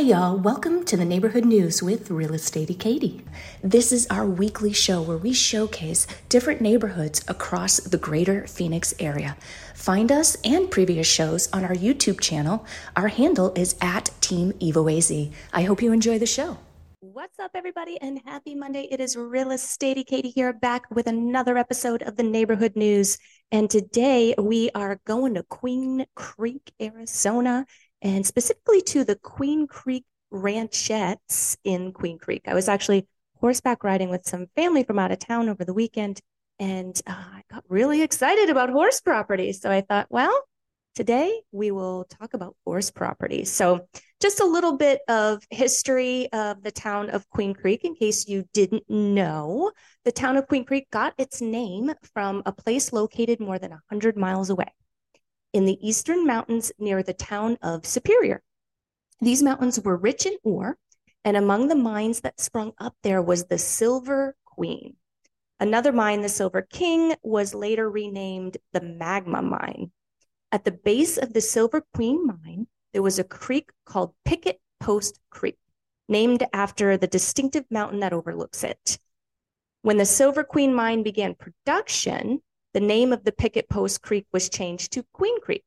Hey y'all, welcome to the Neighborhood News with Real Estate Katie. This is our weekly show where we showcase different neighborhoods across the greater Phoenix area. Find us and previous shows on our YouTube channel. Our handle is at Team EvoAZ. I hope you enjoy the show. What's up, everybody, and happy Monday. It is Real Estate Katie here, back with another episode of the Neighborhood News. And today we are going to Queen Creek, Arizona and specifically to the Queen Creek Ranchettes in Queen Creek. I was actually horseback riding with some family from out of town over the weekend, and uh, I got really excited about horse property. So I thought, well, today we will talk about horse property. So, just a little bit of history of the town of Queen Creek, in case you didn't know. The town of Queen Creek got its name from a place located more than 100 miles away in the eastern mountains near the town of Superior. These mountains were rich in ore, and among the mines that sprung up there was the Silver Queen. Another mine, the Silver King, was later renamed the Magma Mine. At the base of the Silver Queen mine, there was a creek called Picket Post Creek, named after the distinctive mountain that overlooks it. When the Silver Queen mine began production, the name of the Picket Post Creek was changed to Queen Creek.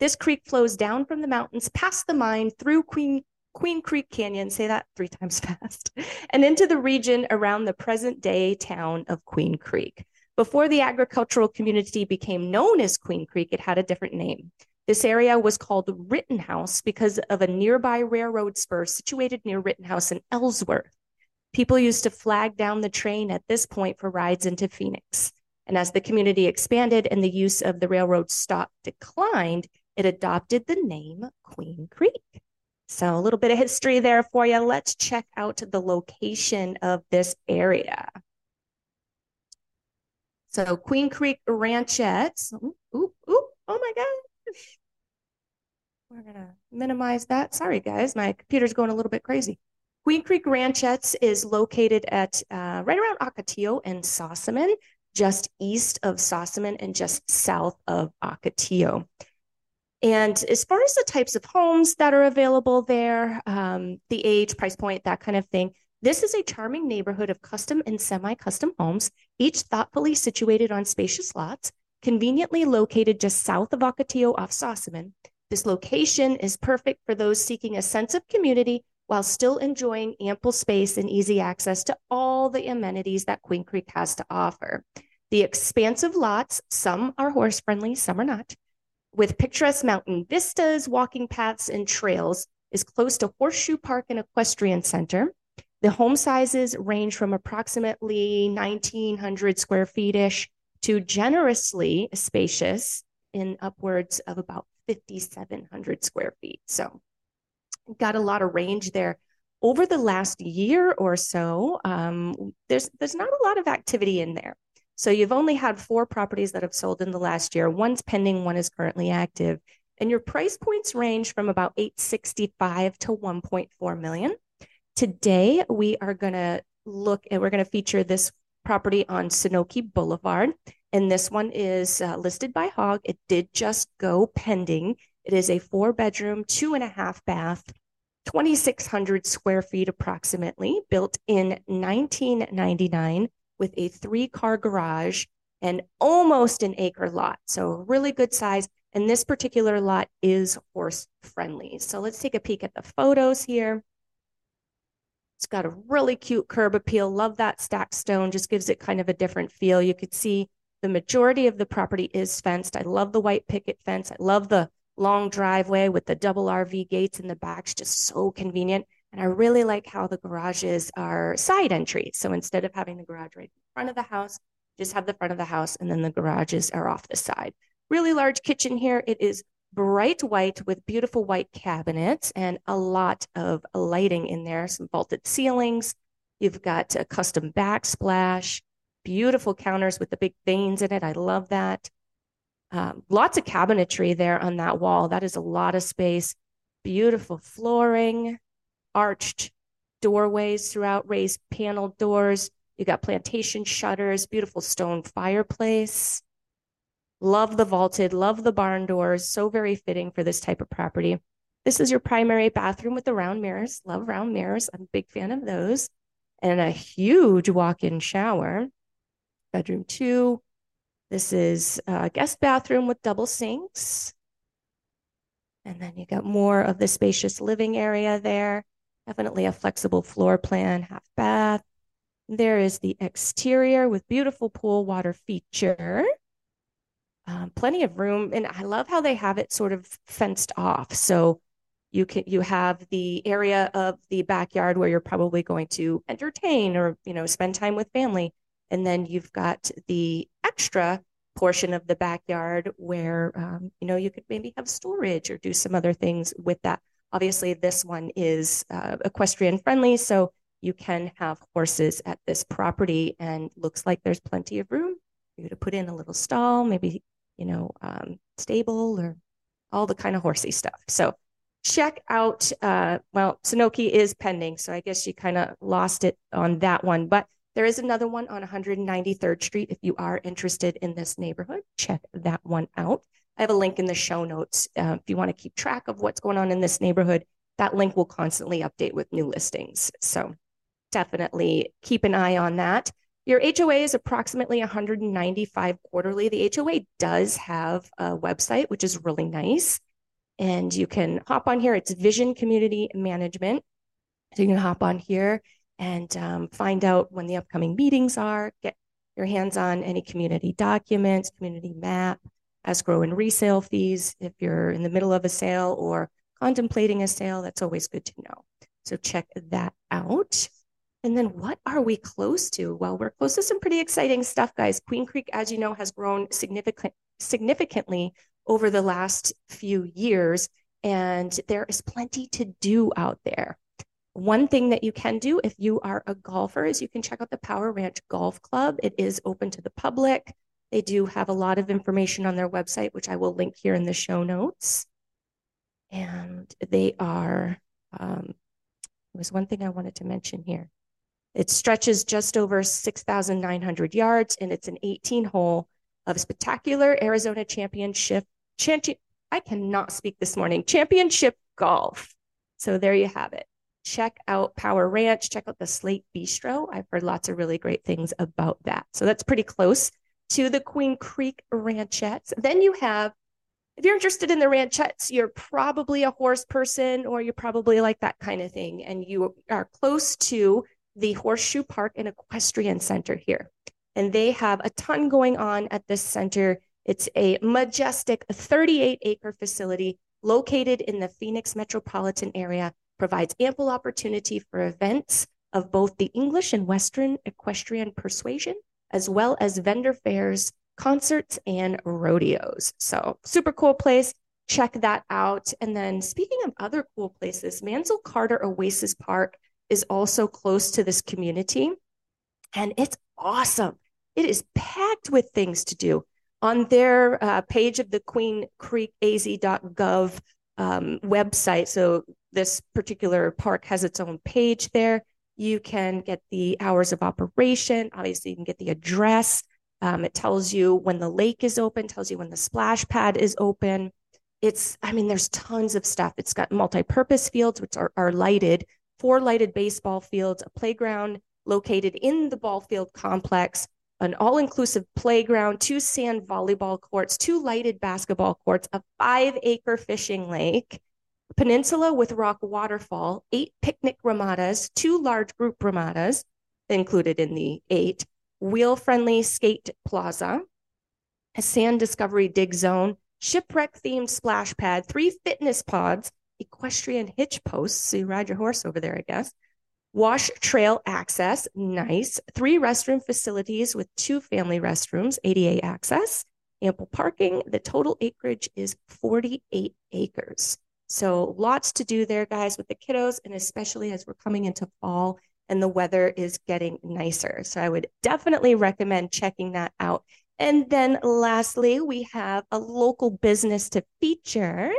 This creek flows down from the mountains past the mine through Queen Queen Creek Canyon, say that three times fast, and into the region around the present day town of Queen Creek. Before the agricultural community became known as Queen Creek, it had a different name. This area was called Rittenhouse because of a nearby railroad spur situated near Rittenhouse in Ellsworth. People used to flag down the train at this point for rides into Phoenix. And as the community expanded and the use of the railroad stop declined, it adopted the name Queen Creek. So, a little bit of history there for you. Let's check out the location of this area. So, Queen Creek Ranchettes. Ooh, ooh, oh my gosh. We're going to minimize that. Sorry, guys. My computer's going a little bit crazy. Queen Creek Ranchettes is located at uh, right around Ocotillo and Sossaman just east of Sossaman and just south of Ocotillo. And as far as the types of homes that are available there, um, the age, price point, that kind of thing, this is a charming neighborhood of custom and semi custom homes, each thoughtfully situated on spacious lots, conveniently located just south of Ocotillo off Sossaman. This location is perfect for those seeking a sense of community while still enjoying ample space and easy access to all the amenities that Queen Creek has to offer. The expansive lots, some are horse friendly, some are not, with picturesque mountain vistas, walking paths, and trails, is close to Horseshoe Park and Equestrian Center. The home sizes range from approximately 1,900 square feet ish to generously spacious in upwards of about 5,700 square feet. So, got a lot of range there. Over the last year or so, um, there's there's not a lot of activity in there. So you've only had four properties that have sold in the last year. One's pending, one is currently active. And your price points range from about 865 to 1.4 million. Today, we are going to look and we're going to feature this property on Sanoke Boulevard. And this one is uh, listed by Hog. It did just go pending. It is a four bedroom, two and a half bath, 2,600 square feet approximately, built in 1999 with a three car garage and almost an acre lot. So, really good size. And this particular lot is horse friendly. So, let's take a peek at the photos here. It's got a really cute curb appeal. Love that stacked stone, just gives it kind of a different feel. You could see the majority of the property is fenced. I love the white picket fence. I love the long driveway with the double RV gates in the back. It's just so convenient. And I really like how the garages are side entries. So instead of having the garage right in front of the house, just have the front of the house and then the garages are off the side. Really large kitchen here. It is bright white with beautiful white cabinets and a lot of lighting in there, some vaulted ceilings. You've got a custom backsplash, beautiful counters with the big veins in it. I love that. Um, lots of cabinetry there on that wall. That is a lot of space. Beautiful flooring arched doorways throughout, raised panel doors. You got plantation shutters, beautiful stone fireplace. Love the vaulted, love the barn doors. So very fitting for this type of property. This is your primary bathroom with the round mirrors. Love round mirrors. I'm a big fan of those. And a huge walk-in shower. Bedroom two. This is a guest bathroom with double sinks. And then you got more of the spacious living area there. Definitely a flexible floor plan, half bath. There is the exterior with beautiful pool water feature. Um, plenty of room. And I love how they have it sort of fenced off. So you can you have the area of the backyard where you're probably going to entertain or you know spend time with family and then you've got the extra portion of the backyard where um, you know you could maybe have storage or do some other things with that obviously this one is uh, equestrian friendly so you can have horses at this property and looks like there's plenty of room you to put in a little stall maybe you know um, stable or all the kind of horsey stuff so check out uh, well Sanoki is pending so i guess you kind of lost it on that one but there is another one on 193rd Street. If you are interested in this neighborhood, check that one out. I have a link in the show notes. Uh, if you want to keep track of what's going on in this neighborhood, that link will constantly update with new listings. So definitely keep an eye on that. Your HOA is approximately 195 quarterly. The HOA does have a website, which is really nice. And you can hop on here. It's Vision Community Management. So you can hop on here and um, find out when the upcoming meetings are, get your hands on any community documents, community map, escrow and resale fees. If you're in the middle of a sale or contemplating a sale, that's always good to know. So check that out. And then what are we close to? Well, we're close to some pretty exciting stuff, guys. Queen Creek, as you know, has grown significant, significantly over the last few years, and there is plenty to do out there. One thing that you can do if you are a golfer is you can check out the Power Ranch Golf Club. It is open to the public. They do have a lot of information on their website, which I will link here in the show notes. And they are, um, was one thing I wanted to mention here. It stretches just over 6,900 yards and it's an 18 hole of spectacular Arizona Championship. Champion, I cannot speak this morning. Championship golf. So there you have it check out Power Ranch, check out the Slate Bistro. I've heard lots of really great things about that. So that's pretty close to the Queen Creek Ranchettes. Then you have, if you're interested in the ranchettes, you're probably a horse person or you're probably like that kind of thing. And you are close to the Horseshoe Park and Equestrian Center here. And they have a ton going on at this center. It's a majestic 38 acre facility located in the Phoenix metropolitan area provides ample opportunity for events of both the English and Western equestrian persuasion, as well as vendor fairs, concerts, and rodeos. So, super cool place. Check that out. And then, speaking of other cool places, Mansel Carter Oasis Park is also close to this community, and it's awesome. It is packed with things to do. On their uh, page of the Queen Creek AZ.gov um, website. So this particular park has its own page there. You can get the hours of operation. Obviously, you can get the address. Um, it tells you when the lake is open, tells you when the splash pad is open. It's, I mean, there's tons of stuff. It's got multi-purpose fields, which are, are lighted, four lighted baseball fields, a playground located in the ball field complex, an all inclusive playground, two sand volleyball courts, two lighted basketball courts, a five acre fishing lake, peninsula with rock waterfall, eight picnic ramadas, two large group ramadas included in the eight, wheel friendly skate plaza, a sand discovery dig zone, shipwreck themed splash pad, three fitness pods, equestrian hitch posts. So you ride your horse over there, I guess Wash trail access, nice. Three restroom facilities with two family restrooms, ADA access, ample parking. The total acreage is 48 acres. So lots to do there, guys, with the kiddos, and especially as we're coming into fall and the weather is getting nicer. So I would definitely recommend checking that out. And then lastly, we have a local business to feature.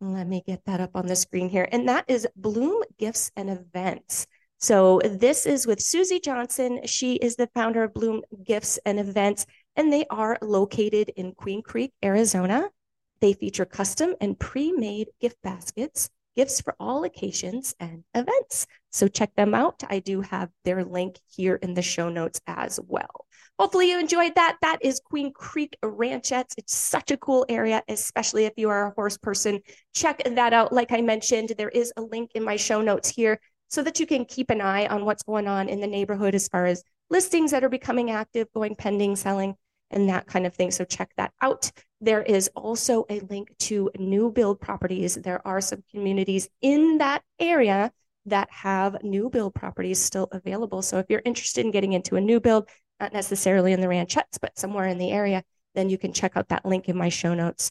Let me get that up on the screen here. And that is Bloom Gifts and Events. So this is with Susie Johnson. She is the founder of Bloom Gifts and Events, and they are located in Queen Creek, Arizona. They feature custom and pre made gift baskets, gifts for all occasions and events. So check them out. I do have their link here in the show notes as well. Hopefully, you enjoyed that. That is Queen Creek Ranchettes. It's such a cool area, especially if you are a horse person. Check that out. Like I mentioned, there is a link in my show notes here so that you can keep an eye on what's going on in the neighborhood as far as listings that are becoming active, going pending, selling, and that kind of thing. So check that out. There is also a link to new build properties. There are some communities in that area that have new build properties still available. So if you're interested in getting into a new build, not necessarily in the ranchettes, but somewhere in the area, then you can check out that link in my show notes.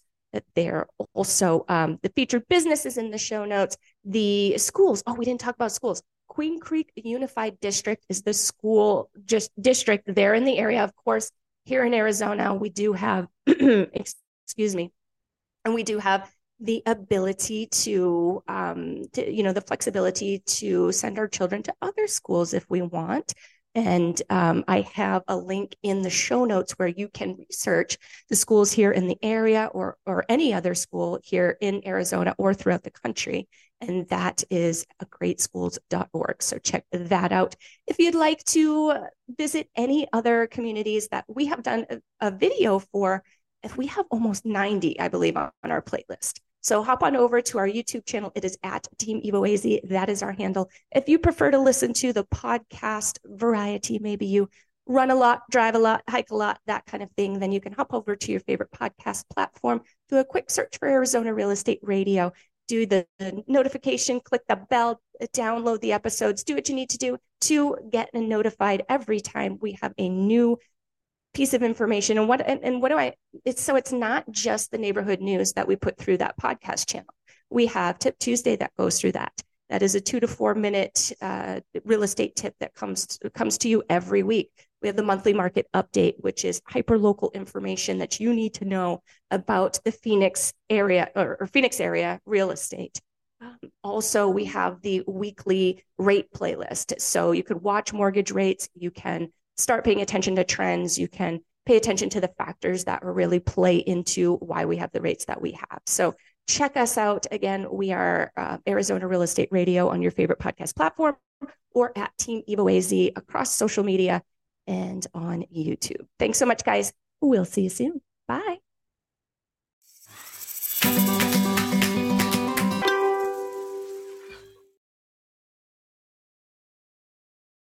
There also um, the featured businesses in the show notes, the schools. Oh, we didn't talk about schools. Queen Creek Unified District is the school just district there in the area. Of course, here in Arizona, we do have, excuse me, and we do have the ability to, um, to, you know, the flexibility to send our children to other schools if we want. And um, I have a link in the show notes where you can research the schools here in the area or, or any other school here in Arizona or throughout the country. And that is a greatschools.org. So check that out. If you'd like to visit any other communities that we have done a, a video for, if we have almost 90, I believe, on, on our playlist. So hop on over to our YouTube channel. It is at Team Evo AZ. That is our handle. If you prefer to listen to the podcast variety, maybe you run a lot, drive a lot, hike a lot, that kind of thing, then you can hop over to your favorite podcast platform, do a quick search for Arizona Real Estate Radio, do the, the notification, click the bell, download the episodes, do what you need to do to get notified every time we have a new piece of information. And what and, and what do i it's so it's not just the neighborhood news that we put through that podcast channel. We have tip tuesday that goes through that. That is a two to four minute uh, real estate tip that comes comes to you every week. We have the monthly market update which is hyper local information that you need to know about the phoenix area or, or phoenix area real estate. Um, also we have the weekly rate playlist. So you could watch mortgage rates. You can start paying attention to trends. You can pay attention to the factors that really play into why we have the rates that we have. So check us out. Again, we are uh, Arizona Real Estate Radio on your favorite podcast platform or at Team Evo across social media and on YouTube. Thanks so much, guys. We'll see you soon. Bye.